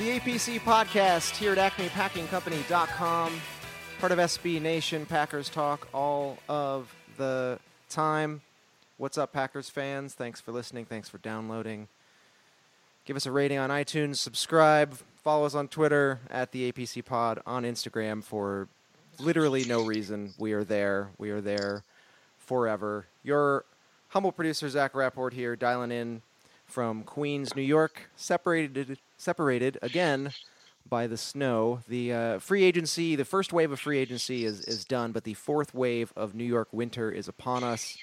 The APC podcast here at acmepackingcompany.com. Part of SB Nation, Packers talk all of the time. What's up, Packers fans? Thanks for listening. Thanks for downloading. Give us a rating on iTunes. Subscribe. Follow us on Twitter at the APC Pod on Instagram for literally no reason. We are there. We are there forever. Your humble producer Zach Rapport here, dialing in from Queens, New York, separated separated again by the snow. The uh, free agency, the first wave of free agency is is done, but the fourth wave of New York winter is upon us,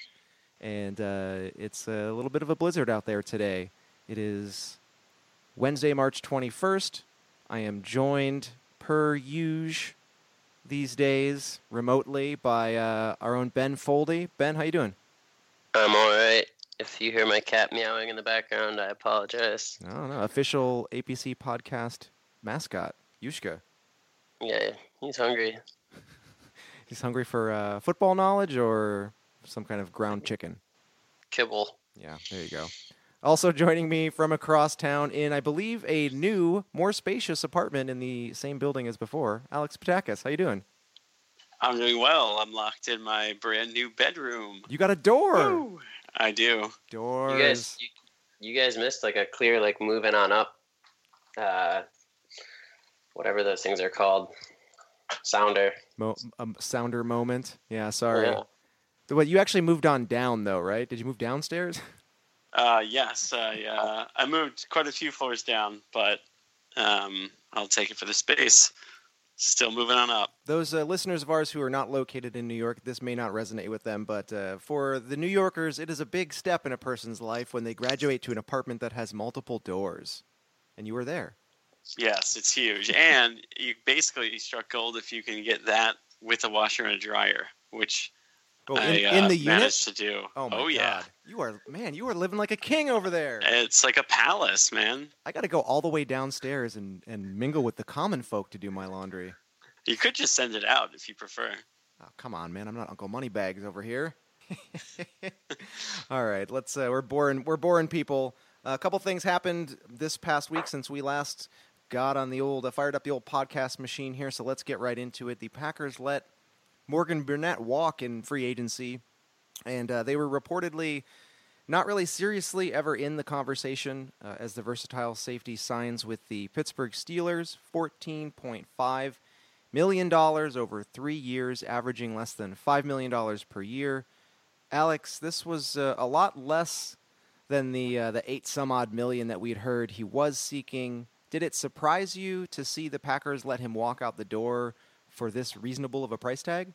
and uh, it's a little bit of a blizzard out there today. It is Wednesday, March twenty first. I am joined per usual these days remotely by uh, our own Ben Foldy. Ben, how you doing? I'm alright. If you hear my cat meowing in the background, I apologize. I don't. Official APC podcast mascot, Yushka. Yeah, he's hungry. He's hungry for uh, football knowledge or some kind of ground chicken. Kibble. Yeah, there you go. Also joining me from across town in, I believe, a new, more spacious apartment in the same building as before, Alex Patakis. How you doing? I'm doing well. I'm locked in my brand new bedroom. You got a door. Woo! I do. Doors. You guys, you, you guys missed like a clear like moving on up. Uh, whatever those things are called. Sounder. Mo- a sounder moment. Yeah, sorry. Yeah. The- What you actually moved on down though, right? Did you move downstairs? Uh, yes, I uh, I moved quite a few floors down, but um, I'll take it for the space. Still moving on up. Those uh, listeners of ours who are not located in New York, this may not resonate with them, but uh, for the New Yorkers, it is a big step in a person's life when they graduate to an apartment that has multiple doors. And you were there. Yes, it's huge, and you basically struck gold if you can get that with a washer and a dryer, which Oh, I in, uh, in the unit? to do. Oh my yeah, god. You are man, you are living like a king over there. it's like a palace, man. I got to go all the way downstairs and, and mingle with the common folk to do my laundry. You could just send it out if you prefer. Oh, come on, man. I'm not Uncle Moneybags over here. All right, let's. Uh, we're boring. We're boring people. a couple things happened this past week since we last got on the old, uh, fired up the old podcast machine here. So let's get right into it. The Packers let Morgan Burnett walk in free agency, and uh, they were reportedly not really seriously ever in the conversation uh, as the versatile safety signs with the Pittsburgh Steelers, fourteen point five million dollars over three years, averaging less than five million dollars per year. Alex, this was uh, a lot less than the uh, the eight some odd million that we'd heard he was seeking. Did it surprise you to see the Packers let him walk out the door for this reasonable of a price tag?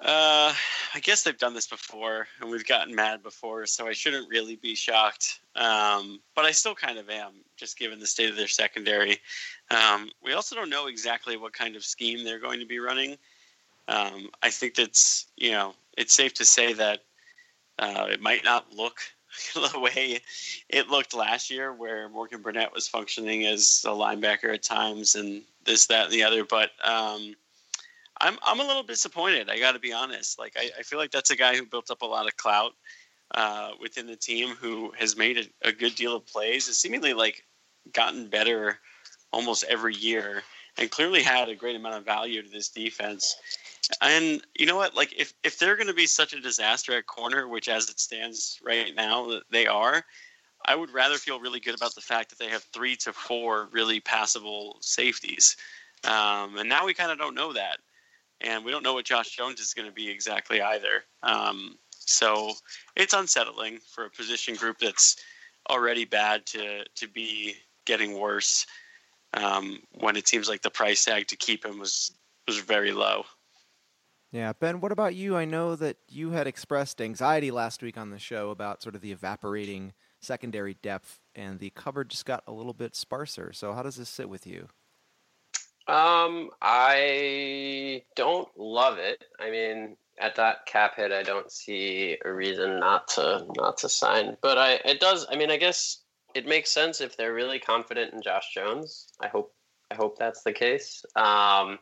Uh, I guess they've done this before, and we've gotten mad before, so I shouldn't really be shocked. Um, but I still kind of am, just given the state of their secondary. Um, we also don't know exactly what kind of scheme they're going to be running. Um, I think that's you know it's safe to say that uh, it might not look the way it looked last year, where Morgan Burnett was functioning as a linebacker at times, and this, that, and the other. But um, I'm I'm a little disappointed. I got to be honest. Like I, I, feel like that's a guy who built up a lot of clout uh, within the team, who has made a, a good deal of plays, has seemingly like gotten better almost every year, and clearly had a great amount of value to this defense. And you know what? Like if if they're going to be such a disaster at corner, which as it stands right now they are, I would rather feel really good about the fact that they have three to four really passable safeties. Um, and now we kind of don't know that and we don't know what Josh Jones is going to be exactly either. Um, so it's unsettling for a position group that's already bad to to be getting worse um, when it seems like the price tag to keep him was was very low. Yeah, Ben, what about you? I know that you had expressed anxiety last week on the show about sort of the evaporating secondary depth, and the cover just got a little bit sparser. So, how does this sit with you? Um, I don't love it. I mean, at that cap hit, I don't see a reason not to not to sign. But I, it does. I mean, I guess it makes sense if they're really confident in Josh Jones. I hope, I hope that's the case. Um,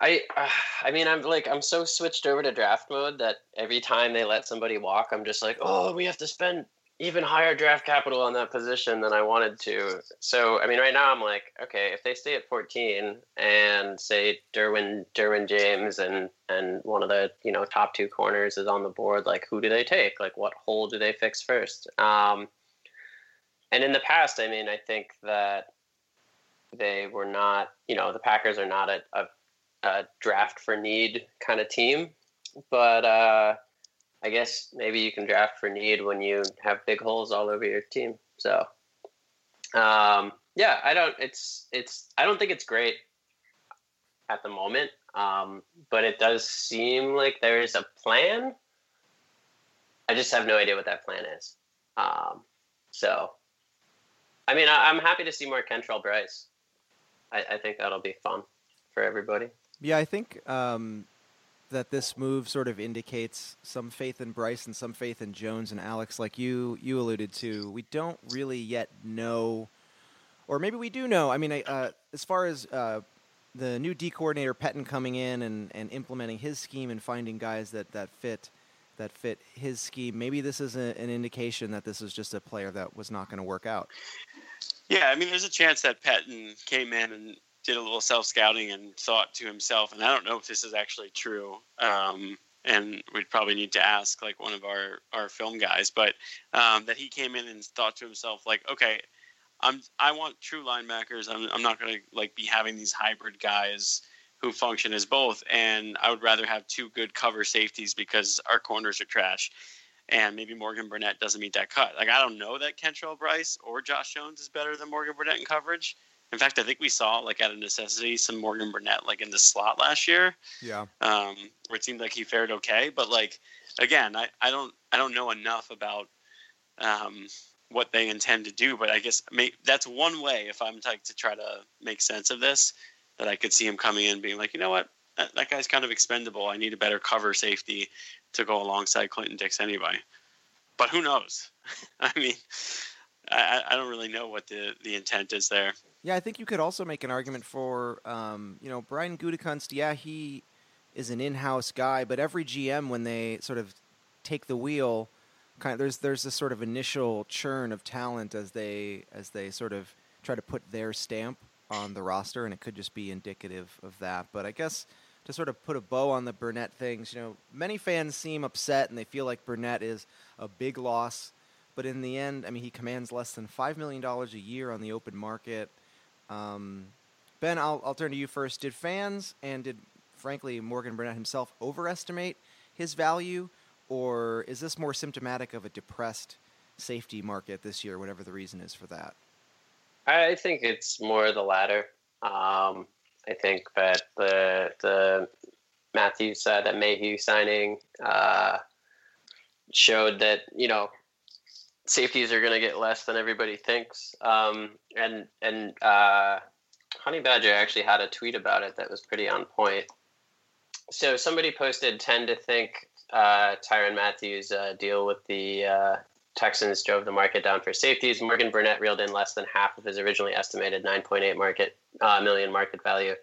I, uh, I mean, I'm like, I'm so switched over to draft mode that every time they let somebody walk, I'm just like, oh, we have to spend even higher draft capital on that position than I wanted to. So I mean, right now I'm like, okay, if they stay at 14 and say Derwin Derwin James and and one of the you know top two corners is on the board, like who do they take? Like what hole do they fix first? Um, and in the past, I mean, I think that they were not, you know, the Packers are not a, a, a draft for need kind of team, but. uh I guess maybe you can draft for need when you have big holes all over your team. So, um, yeah, I don't. It's it's. I don't think it's great at the moment, um, but it does seem like there is a plan. I just have no idea what that plan is. Um, so, I mean, I, am happy to see more Kentrell Brice. I, I, think that'll be fun for everybody. Yeah, I think um, that this move sort of indicates some faith in Brice and some faith in Jones and Alex, like you you alluded to. We don't really yet know, or maybe we do know. I mean, uh, as far as uh, the new D coordinator Pettine coming in and, and implementing his scheme and finding guys that, that fit that fit his scheme, maybe this is a, an indication that this is just a player that was not going to work out. Yeah, I mean, there's a chance that Pettine came in and did a little self scouting and thought to himself, and I don't know if this is actually true. Um, and we'd probably need to ask like one of our our film guys, but um, that he came in and thought to himself like, okay, I'm I want true linebackers. I'm I'm not going to like be having these hybrid guys who function as both, and I would rather have two good cover safeties because our corners are trash. And maybe Morgan Burnett doesn't meet that cut. Like I don't know that Kentrell Brice or Josh Jones is better than Morgan Burnett in coverage, in fact, I think we saw like out of necessity some Morgan Burnett like in the slot last year. Yeah. Um, where it seemed like he fared okay, but like again, I, I don't I don't know enough about um, what they intend to do, but I guess may, that's one way if I'm like to try to make sense of this that I could see him coming in being like, you know what, that, that guy's kind of expendable. I need a better cover safety to go alongside Clinton Dix anyway. But who knows? I mean, I, I don't really know what the, the intent is there. Yeah, I think you could also make an argument for, um, you know, Brian Gutekunst. Yeah, he is an in-house guy, but every GM when they sort of take the wheel, kind of there's there's this sort of initial churn of talent as they as they sort of try to put their stamp on the roster, and it could just be indicative of that. But I guess to sort of put a bow on the Burnett things, you know, many fans seem upset and they feel like Burnett is a big loss. But in the end, I mean, he commands less than five million dollars a year on the open market. Um, ben, I'll, I'll turn to you first. Did fans and did, frankly, Morgan Burnett himself overestimate his value, or is this more symptomatic of a depressed safety market this year, whatever the reason is for that? I think it's more the latter. Um, I think that the the Mathieu said that Mathieu signing uh, showed that you know safeties are going to get less than everybody thinks. Um, and and uh, Honey Badger actually had a tweet about it that was pretty on point. So somebody posted tend to think uh, Tyrann Mathieu's uh, deal with the uh, Texans drove the market down for safeties. Morgan Burnett reeled in less than half of his originally estimated 9.8 market uh, million market value.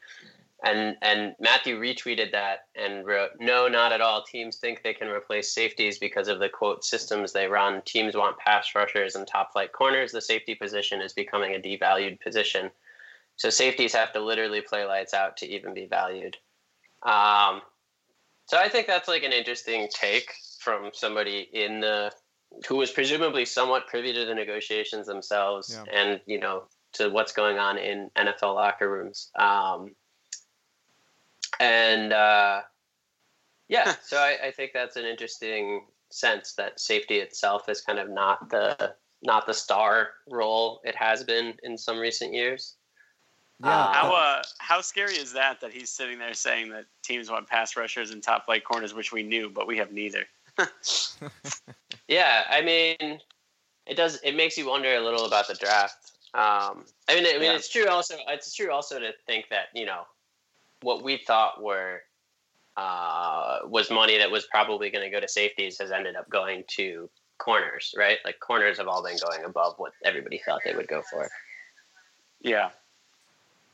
And and Mathieu retweeted that and wrote, "No, not at all. Teams think they can replace safeties because of the quote systems they run. Teams want pass rushers and top flight corners. The safety position is becoming a devalued position. So safeties have to literally play lights out to even be valued." Um, so I think that's like an interesting take from somebody in the who was presumably somewhat privy to the negotiations themselves, Yeah. and you know to what's going on in NFL locker rooms. Um, and uh, yeah, so I, I think that's an interesting sense that safety itself is kind of not the not the star role it has been in some recent years. Yeah. How uh, how scary is that? That he's sitting there saying that teams want pass rushers and top flight corners, which we knew, but we have neither. Yeah, I mean, it does. It makes you wonder a little about the draft. Um, I mean, I mean, Yeah. it's true. Also, it's true also to think that you know what we thought were uh, was money that was probably going to go to safeties has ended up going to corners, right? Like corners have all been going above what everybody thought they would go for. Yeah.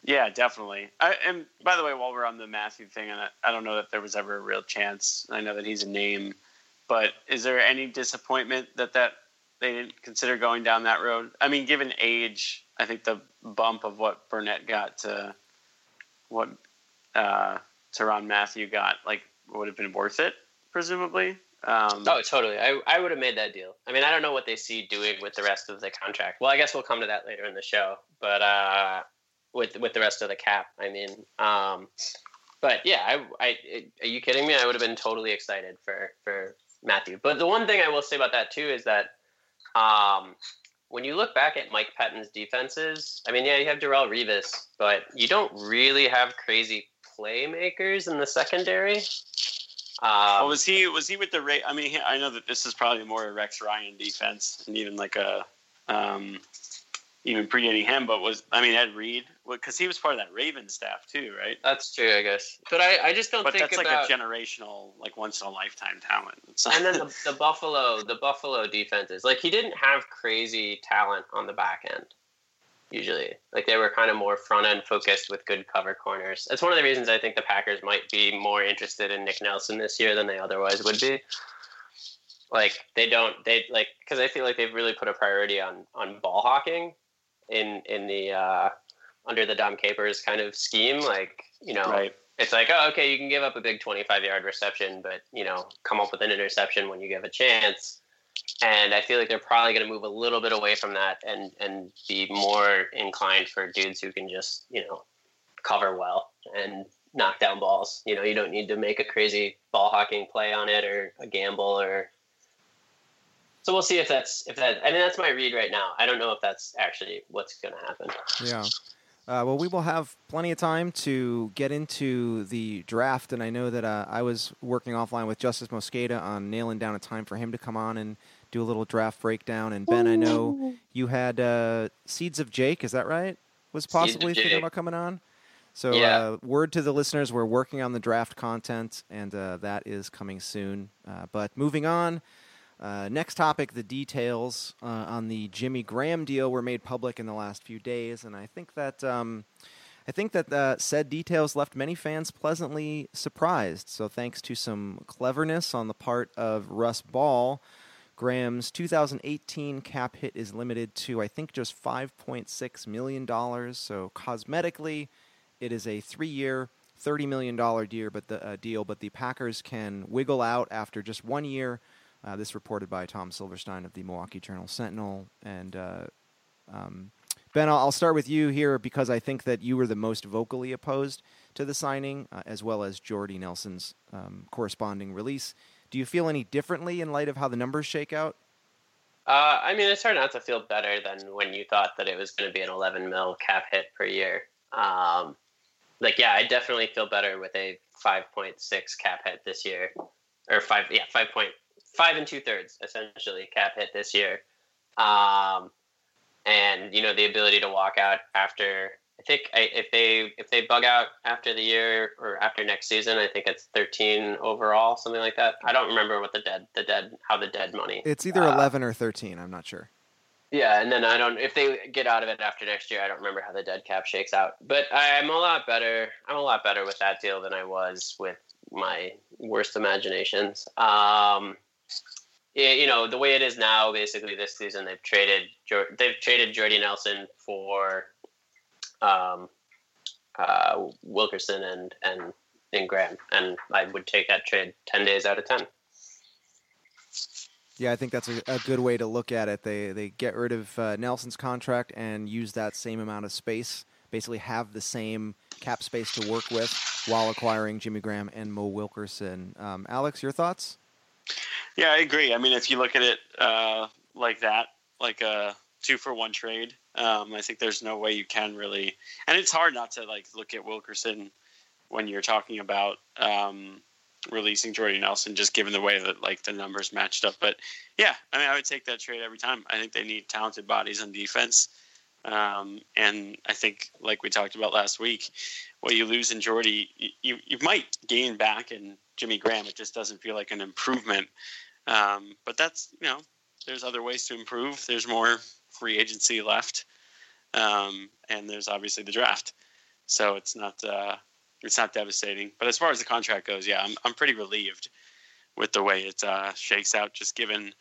Yeah, definitely. I, and by the way, while we're on the Mathieu thing, and I, I don't know that there was ever a real chance. I know that he's a name, but is there any disappointment that that they didn't consider going down that road? I mean, given age, I think the bump of what Burnett got to what uh, Tyrann Mathieu got, like, would have been worth it, presumably. Um, Oh, totally. I, I would have made that deal. I mean, I don't know what they see doing with the rest of the contract. Well, I guess we'll come to that later in the show. But uh, with with the rest of the cap, I mean, um, but yeah, I, I, are you kidding me? I would have been totally excited for for Mathieu. But the one thing I will say about that too is that um, when you look back at Mike Pettine's defenses, I mean, yeah, you have Darrelle Revis, but you don't really have crazy playmakers in the secondary. Um, well, was he was he with the Ra- I mean, I know that this is probably more a Rex Ryan defense, and even like a um, even predating him. But was I mean Ed Reed because he was part of that Raven staff too, right? That's true, I guess. But I, I just don't But think that's about. like a generational, like once in a lifetime talent. And then the, the Buffalo, the Buffalo defenses, like he didn't have crazy talent on the back end. Usually, like they were kind of more front end focused with good cover corners. That's one of the reasons I think the Packers might be more interested in Nick Nelson this year than they otherwise would be. Like they don't, they like because I feel like they've really put a priority on on ball hawking in in the uh, under the Dom Capers kind of scheme. Like you know, right. it's like, oh, okay, you can give up a big 25 yard reception, but, you know, come up with an interception when you give a chance. And I feel like they're probably going to move a little bit away from that and, and be more inclined for dudes who can just, you know, cover well and knock down balls. You know, you don't need to make a crazy ball hawking play on it or a gamble or. So we'll see if that's if that. I mean, that's my read right now. I don't know if that's actually what's going to happen. Yeah. Uh, well, we will have plenty of time to get into the draft, and I know that uh, I was working offline with Justis Mosqueda on nailing down a time for him to come on and do a little draft breakdown. And Ben, I know you had uh, Seeds of Jake, is that right? Was possibly thinking about coming on. So, Yeah. uh, word to the listeners: we're working on the draft content, and uh, that is coming soon. Uh, but moving on. Uh, next topic: the details uh, on the Jimmy Graham deal were made public in the last few days, and I think that um, I think that uh, said details left many fans pleasantly surprised. So, thanks to some cleverness on the part of Russ Ball, Graham's 2018 cap hit is limited to I think just 5.6 million dollars. So, cosmetically, it is a three-year. $30 million deal, but the uh, deal, but the Packers can wiggle out after just one year uh, this reported by Tom Silverstein of the Milwaukee Journal Sentinel. And uh, um, Ben, I'll, I'll start with you here because I think that you were the most vocally opposed to the signing, uh, as well as Jordy Nelson's um, corresponding release. Do you feel any differently in light of how the numbers shake out? Uh, I mean, it's hard not to feel better than when you thought that it was going to be an 11 mil cap hit per year. Um, like yeah, I definitely feel better with a 5.6 cap hit this year, or five yeah five point five and two thirds essentially cap hit this year, um, and you know the ability to walk out after. I think I, if they if they bug out after the year or after next season, I think it's 13 overall, something like that. I don't remember what the dead the dead how the dead money. It's either uh, 11 or 13. I'm not sure. Yeah, and then I don't if they get out of it after next year. I don't remember how the dead cap shakes out, but I'm a lot better. I'm a lot better with that deal than I was with my worst imaginations. Um, you know the way it is now. Basically, this season they've traded they've traded Jordy Nelson for um, uh, Wilkerson and and and Graham, and I would take that trade ten days out of ten. Yeah, I think that's a, a good way to look at it. They they get rid of uh, Nelson's contract and use that same amount of space, basically have the same cap space to work with while acquiring Jimmy Graham and Mo Wilkerson. Um, Alex, your thoughts? Yeah, I agree. I mean, if you look at it uh, like that, like a two for one trade, um, I think there's no way you can really, and it's hard not to like look at Wilkerson when you're talking about um, releasing Jordy Nelson, just given the way that like the numbers matched up. But yeah, I mean, I would take that trade every time. I think they need talented bodies on defense, um, and I think like we talked about last week, what you lose in Jordy, you you might gain back in Jimmy Graham. It just doesn't feel like an improvement. Um, but that's you know, there's other ways to improve. There's more free agency left, um, and there's obviously the draft. So it's not. Uh, it's not devastating. But as far as the contract goes, yeah, I'm I'm pretty relieved with the way it uh, shakes out, just given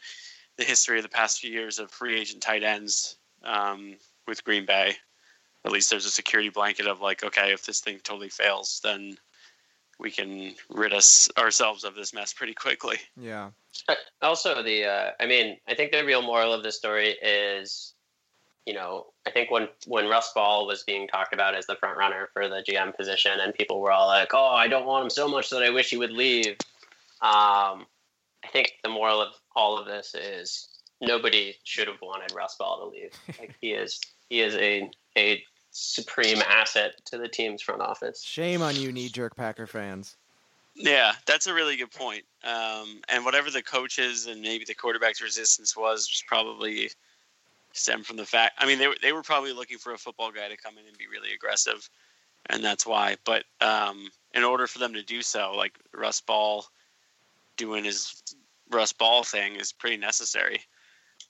the history of the past few years of free agent tight ends um, with Green Bay. At least there's a security blanket of like, okay, if this thing totally fails, then we can rid us ourselves of this mess pretty quickly. Yeah. Also, the uh, I mean, I think the real moral of the story is you know, I think when when Russ Ball was being talked about as the front runner for the GM position, and people were all like, "Oh, I don't want him so much that I wish he would leave." Um, I think the moral of all of this is nobody should have wanted Russ Ball to leave. Like he is, he is a a supreme asset to the team's front office. Shame on you, knee jerk Packer fans. Yeah, that's a really good point. Um, and whatever the coaches and maybe the quarterback's resistance was, was probably stem from the fact. I mean, they were they were probably looking for a football guy to come in and be really aggressive, and that's why. But um, in order for them to do so, like Russ Ball doing his Russ Ball thing is pretty necessary,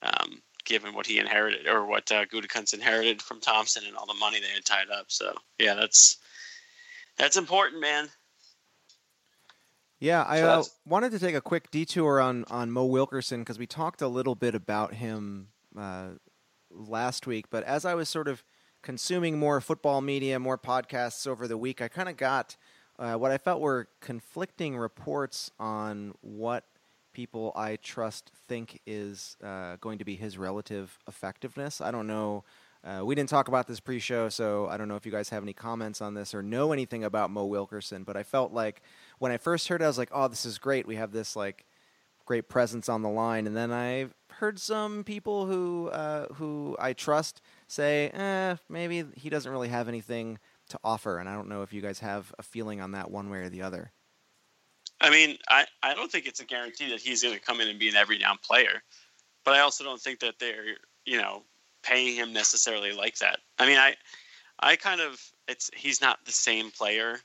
um, given what he inherited or what uh, Gutekunst inherited from Thompson and all the money they had tied up. So yeah, that's that's important, man. Yeah, I uh, wanted to take a quick detour on on Mo Wilkerson because we talked a little bit about him uh, last week, but as I was sort of consuming more football media, more podcasts over the week, I kind of got uh, what I felt were conflicting reports on what people I trust think is uh, going to be his relative effectiveness. I don't know. Uh, we didn't talk about this pre-show, so I don't know if you guys have any comments on this or know anything about Mo Wilkerson. But I felt like when I first heard it, I was like, "Oh, this is great. We have this like great presence on the line." And then I heard some people who uh, who I trust say, eh, maybe he doesn't really have anything to offer, and I don't know if you guys have a feeling on that one way or the other. I mean, I, I don't think it's a guarantee that he's going to come in and be an every down player, but I also don't think that they're you know paying him necessarily like that. I mean, I I kind of it's he's not the same player,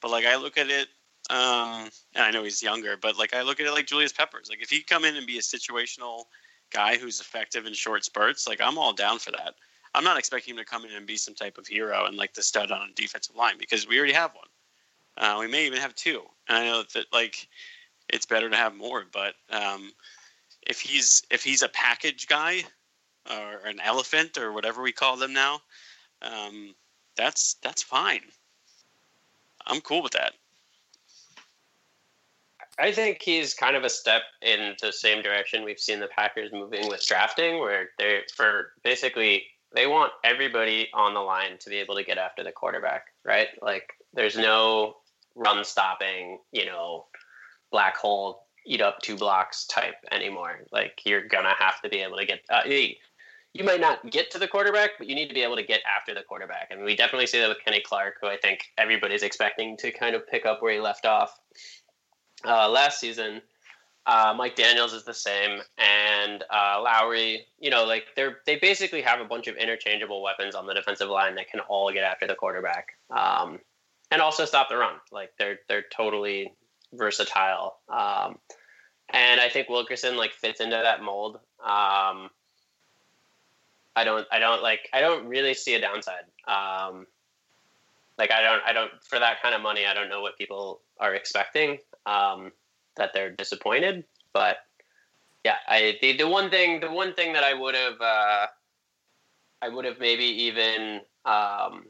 but like I look at it um, and I know he's younger, but like I look at it like Julius Peppers. Like if he come in and be a situational guy who's effective in short spurts, like I'm all down for that. I'm not expecting him to come in and be some type of hero and like the stud on a defensive line because we already have one. Uh, we may even have two. And I know that like it's better to have more, but um, if he's if he's a package guy or an elephant or whatever we call them now, um, that's that's fine. I'm cool with that. I think he's kind of a step in the same direction we've seen the Packers moving with drafting, where they for basically they want everybody on the line to be able to get after the quarterback, right? Like there's no run stopping, you know, black hole eat up two blocks type anymore. Like you're gonna have to be able to get. Uh, you might not get to the quarterback, but you need to be able to get after the quarterback. And we definitely see that with Kenny Clark, who I think everybody's expecting to kind of pick up where he left off uh, last season. Uh, Mike Daniels is the same, and uh, Lowry. You know, like they're they basically have a bunch of interchangeable weapons on the defensive line that can all get after the quarterback, um, and also stop the run. Like they're they're totally versatile, um, and I think Wilkerson like fits into that mold. Um, I don't I don't like I don't really see a downside. Um, like I don't I don't for that kind of money I don't know what people are expecting. Um, that they're disappointed. But yeah, I the, the one thing the one thing that I would have uh, I would have maybe even um,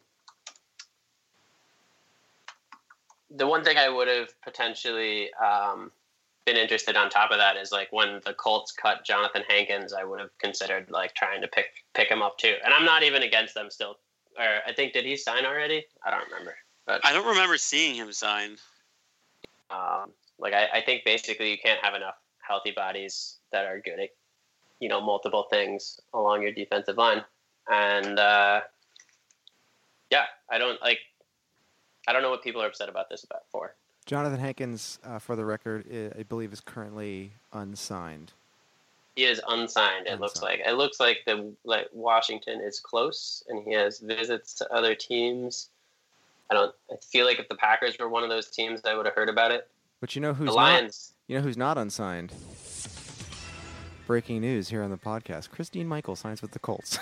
the one thing I would have potentially um, been interested on top of that is like when the Colts cut Johnathan Hankins, I would have considered like trying to pick pick him up too. And I'm not even against them still. Or I think did he sign already? I don't remember. But I don't remember seeing him sign. um, like I, I think basically you can't have enough healthy bodies that are good at you know multiple things along your defensive line, and uh, yeah, I don't like. I don't know what people are upset about this about for. Johnathan Hankins, uh, for the record, I, believe is currently unsigned. He is unsigned. It looks like it looks like the like Washington is close, and he has visits to other teams. I don't. I feel like if the Packers were one of those teams, I would have heard about it. But you know who's the not? Lions. You know who's not unsigned? Breaking news here on the podcast: Christine Michael signs with the Colts.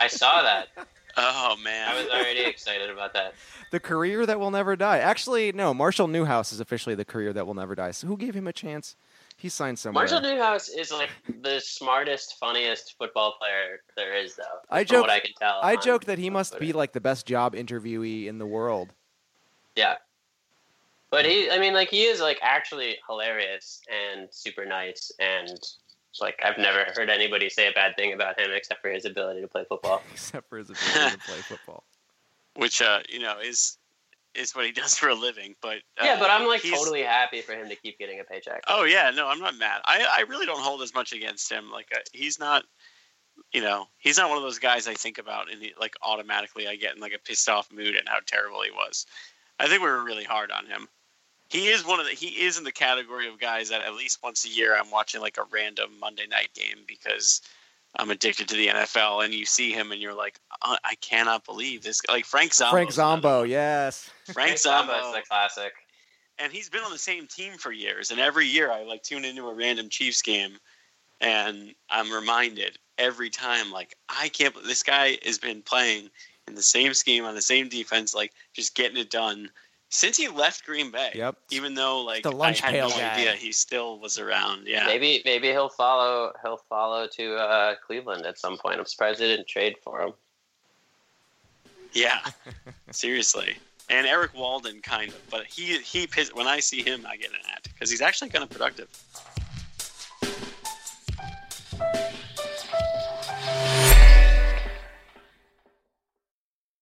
I saw that. Oh man, I was already excited about that. the career that will never die. Actually, no. Marshall Newhouse is officially the career that will never die. So who gave him a chance? He signed somewhere. Marshall Newhouse is like the smartest, funniest football player there is, though. I from joke- what I can tell. I on- joked that he on must be like the best job interviewee in the world. Yeah. But he, I mean, like he is like actually hilarious and super nice, and like I've never heard anybody say a bad thing about him except for his ability to play football. except for his ability to play football. which uh, you know is is what he does for a living. But uh, yeah, but I'm like he's- totally happy for him to keep getting a paycheck. Oh yeah, no, I'm not mad. I I really don't hold as much against him. Like uh, he's not, you know, he's not one of those guys I think about and he, like automatically I get in like a pissed off mood and how terrible he was. I think we were really hard on him. He is one of the he is in the category of guys that at least once a year I'm watching like a random Monday night game because I'm addicted to the NFL and you see him and you're like uh, I cannot believe this like Frank Zombo Frank Zombo, yes. Frank Zombo Zombo is the classic. and he's been on the same team for years. And every year I like tune into a random Chiefs game, and I'm reminded every time, like I can't. This guy has been playing in the same scheme on the same defense, like just getting it done since he left Green Bay. Yep. Even though like the lunch I had pail no guy. idea he still was around. Yeah. Maybe maybe he'll follow he'll follow to uh, Cleveland at some point. I'm surprised they didn't trade for him. Yeah. Seriously. And Erik Walden, kind of, but he he piss- when I see him, I get an ad because he's actually kind of productive.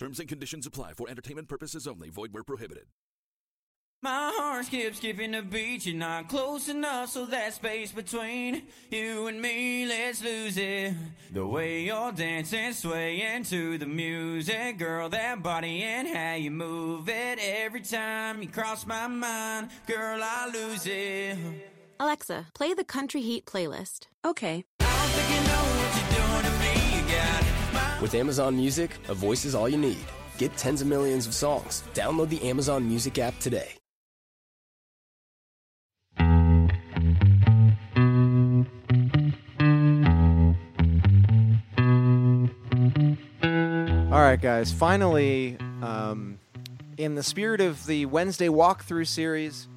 Terms and conditions apply for entertainment purposes only. Void where prohibited. My heart skips skipping the beat. You're not close enough, so that space between you and me, let's lose it. The way you're dancing, swaying to the music, girl, that body and how you move it. Every time you cross my mind, girl, I lose it. Alexa, play the Country Heat playlist. Okay. With Amazon Music, a voice is all you need. Get tens of millions of songs. Download the Amazon Music app today. All right, guys. Finally, um, in the spirit of the Wednesday walkthrough series,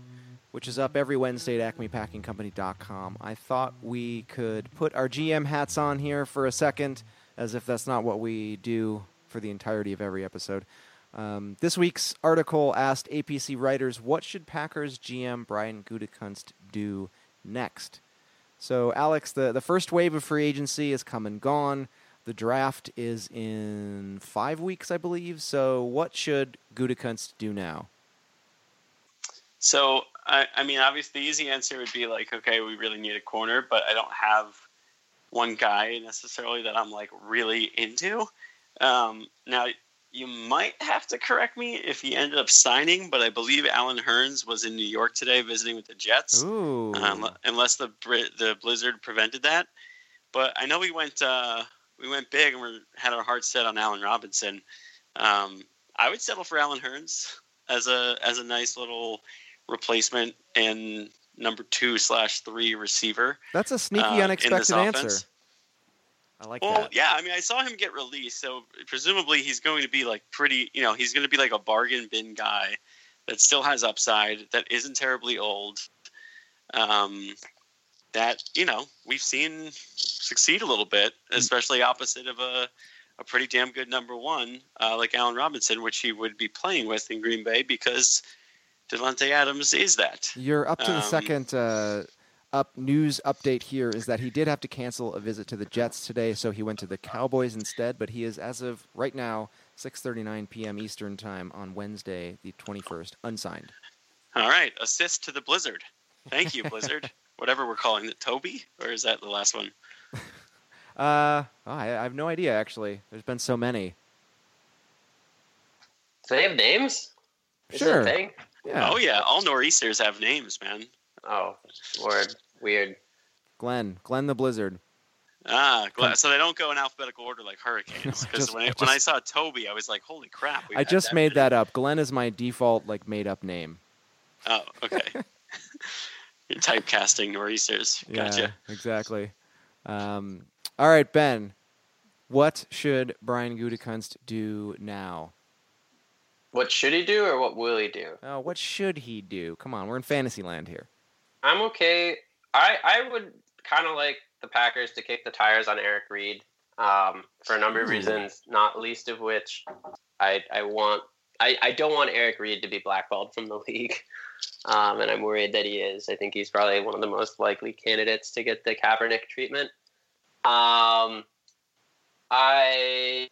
which is up every Wednesday at acmepackingcompany.com, I thought we could put our GM hats on here for a second, as if that's not what we do for the entirety of every episode. Um, this week's article asked APC writers, "What should Packers GM Brian Gutekunst do next?" So, Alex, the the first wave of free agency has come and gone. The draft is in five weeks, I believe. So, what should Gutekunst do now? So, I, I mean, obviously, the easy answer would be like, okay, we really need a corner, but I don't have one guy necessarily that I'm like really into. Um, now, you might have to correct me if he ended up signing, but I believe Allen Hurns was in New York today visiting with the Jets. Ooh. Um, unless the the blizzard prevented that. But I know we went uh, we went big and we had our hearts set on Allen Robinson. Um, I would settle for Allen Hurns as a as a nice little replacement and number two slash three receiver. That's a sneaky, uh, unexpected answer. I like Well, that. yeah, I mean, I saw him get released, so presumably he's going to be like pretty, you know, he's going to be like a bargain bin guy that still has upside, that isn't terribly old, um, that you know we've seen succeed a little bit, especially opposite of a a pretty damn good number one uh, like Allen Robinson, which he would be playing with in Green Bay because Davante Adams is that. You're up to the Um, second uh, up news update here is that he did have to cancel a visit to the Jets today, so he went to the Cowboys instead. But he is, as of right now, 6:39 p.m. Eastern time on Wednesday, the 21st, unsigned. All right, assist to the Blizzard. Thank you, Blizzard. Whatever we're calling it, Toby, or is that the last one? Uh, oh, I, I have no idea actually. There's been so many. Do they have names? Is that a Sure. Thing? Yeah. Oh yeah, all nor'easters have names, man. Oh, word. Weird. Glenn, Glenn the Blizzard. Ah, glad. so they don't go in alphabetical order like hurricanes. Because when, I, I when I saw Toby, I was like, "Holy crap!" I just that made many. that up. Glenn is my default like made up name. Oh, okay. You're typecasting nor'easters. Gotcha. Yeah, exactly. Um, all right, Ben. What should Brian Gutekunst do now? What should he do or what will he do? Oh, what should he do? Come on, we're in fantasy land here. I'm okay. I I would kind of like the Packers to kick the tires on Eric Reid um, for a number of reasons, not least of which I I want I, I don't want Eric Reid to be blackballed from the league, um, and I'm worried that he is. I think he's probably one of the most likely candidates to get the Kaepernick treatment. Um, I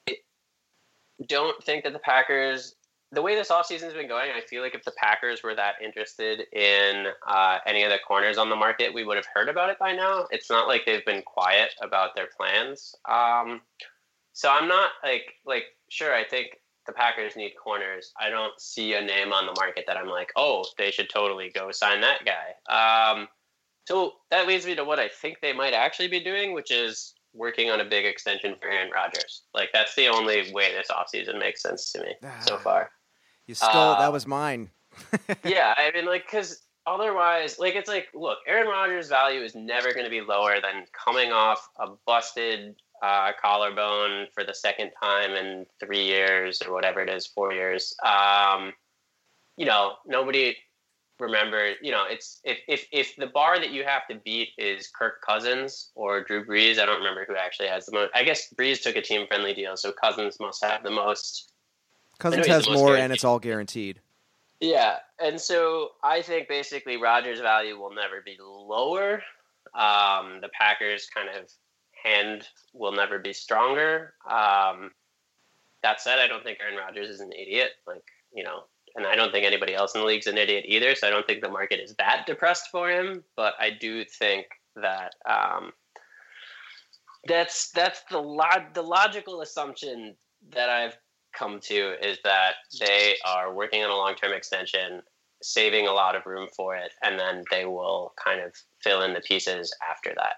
don't think that the Packers the way this offseason's been going, I feel like if the Packers were that interested in uh, any of the corners on the market, we would have heard about it by now. It's not like they've been quiet about their plans. Um, so I'm not like like sure. I think the Packers need corners. I don't see a name on the market that I'm like, oh, they should totally go sign that guy. Um, so that leads me to what I think they might actually be doing, which is working on a big extension for Aaron Rodgers. Like that's the only way this offseason makes sense to me so far. You stole Uh, that was mine. yeah, I mean, like, because otherwise, like, it's like, look, Aaron Rodgers' value is never going to be lower than coming off a busted uh, collarbone for the second time in three years or whatever it is, four years. Um, you know, nobody remember. You know, it's if if if the bar that you have to beat is Kirk Cousins or Drew Brees, I don't remember who actually has the most. I guess Brees took a team friendly deal, so Cousins must have the most. Cousins has more, and it's all guaranteed. Yeah, and so I think basically Rodgers' value will never be lower. Um, the Packers' kind of hand will never be stronger. Um, that said, I don't think Aaron Rodgers is an idiot. Like you know, and I don't think anybody else in the league's an idiot either. So I don't think the market is that depressed for him. But I do think that um, that's that's the log- the logical assumption that I've come to is that they are working on a long term extension, saving a lot of room for it, and then they will kind of fill in the pieces after that.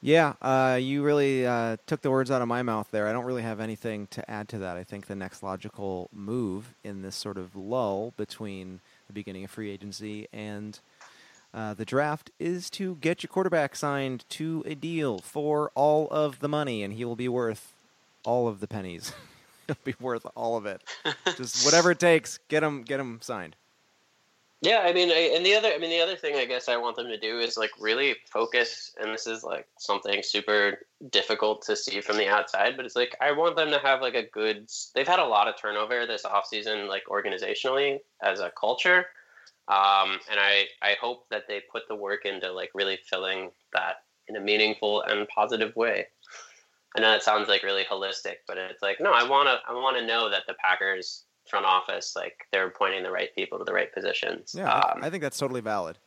Yeah, uh, you really uh, took the words out of my mouth there. I don't really have anything to add to that. I think the next logical move in this sort of lull between the beginning of free agency and uh, the draft is to get your quarterback signed to a deal for all of the money, and he will be worth all of the pennies. He'll be worth all of it. Just whatever it takes, get them, get them signed. Yeah, I mean, I, and the other, I mean, the other thing I guess I want them to do is like really focus, and this is like something super difficult to see from the outside, but it's like I want them to have like a good. They've had a lot of turnover this offseason, like organizationally as a culture, um, and I I hope that they put the work into like really filling that in a meaningful and positive way. I know that sounds like really holistic, but it's like no, I want to I want to know that the Packers front office, like they're appointing the right people to the right positions. Yeah, um, I think that's totally valid.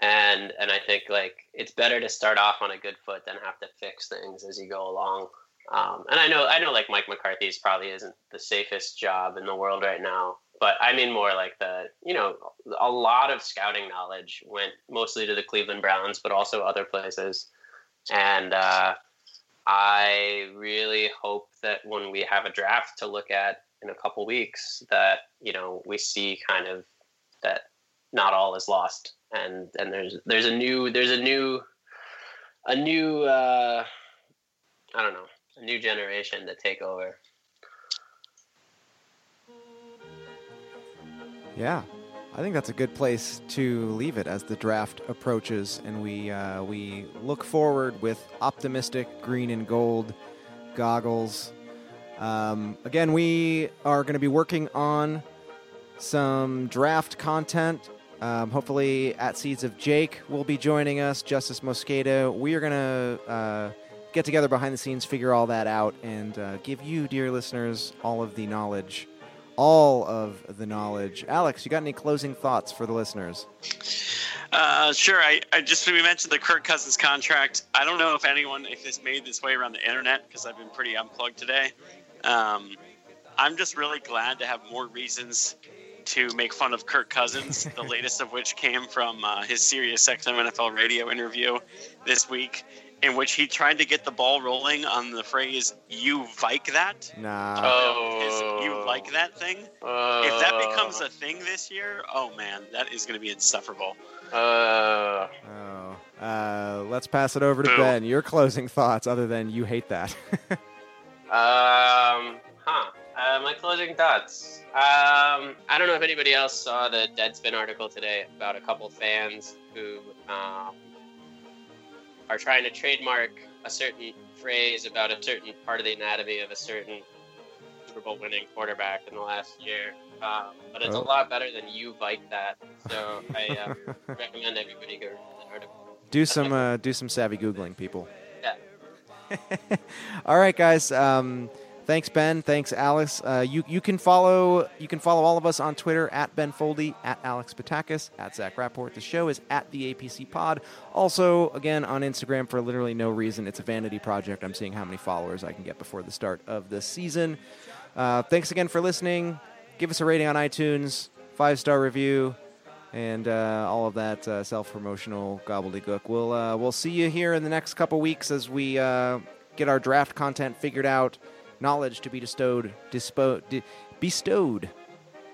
And and I think like it's better to start off on a good foot than have to fix things as you go along. Um, and I know I know like Mike McCarthy's probably isn't the safest job in the world right now, but I mean more like the you know a lot of scouting knowledge went mostly to the Cleveland Browns, but also other places. And uh, I really hope that when we have a draft to look at in a couple weeks that you know we see kind of that not all is lost and and there's there's a new there's a new a new uh i don't know a new generation to take over. Yeah I think that's a good place to leave it as the draft approaches, and we uh, we look forward with optimistic green and gold goggles um, again, we are going to be working on some draft content. Um, hopefully, at Seeds of Jake will be joining us. Justis Mosqueda. We are going to uh, get together behind the scenes, figure all that out, and uh, give you, dear listeners, all of the knowledge. All of the knowledge. Alex, you got any closing thoughts for the listeners? Uh, sure. I, I just we mentioned the Kirk Cousins contract. I don't know if anyone if this made this way around the internet because I've been pretty unplugged today. Um, I'm just really glad to have more reasons to make fun of Kirk Cousins. the latest of which came from uh, his Sirius XM NFL radio interview this week, in which he tried to get the ball rolling on the phrase "you like that." Nah. Oh. His "you like that" thing. uh, If that becomes a thing this year, oh man, that is going to be insufferable. uh, Oh. Uh, let's pass it over to Boo. Ben. Your closing thoughts, other than you hate that. Um, huh. Uh, my closing thoughts. Um, I don't know if anybody else saw the Deadspin article today about a couple fans who um, are trying to trademark a certain phrase about a certain part of the anatomy of a certain Super Bowl winning quarterback in the last year. Um, but it's Oh. a lot better than you like that. So I uh, recommend everybody go read the article. do some uh, do some savvy googling, people. Yeah. all right, guys. Um, thanks, Ben. Thanks, Alex. Uh, you you can follow you can follow all of us on Twitter at Ben Foldy, at Alex Patakis, at Zach Rapport. The show is at the APC Pod. Also, again on Instagram for literally no reason. It's a vanity project. I'm seeing how many followers I can get before the start of the season. Uh, thanks again for listening. Give us a rating on iTunes, five star review and uh, all of that uh, self-promotional gobbledygook. We'll uh, we'll see you here in the next couple weeks as we uh, get our draft content figured out, knowledge to be bestowed dispo- di- bestowed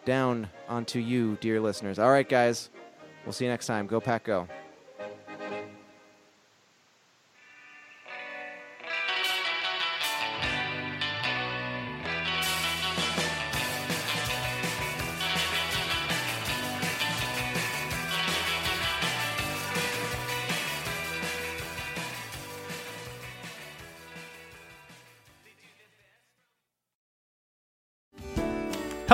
down onto you, dear listeners. All right, guys, we'll see you next time. Go Pack, go!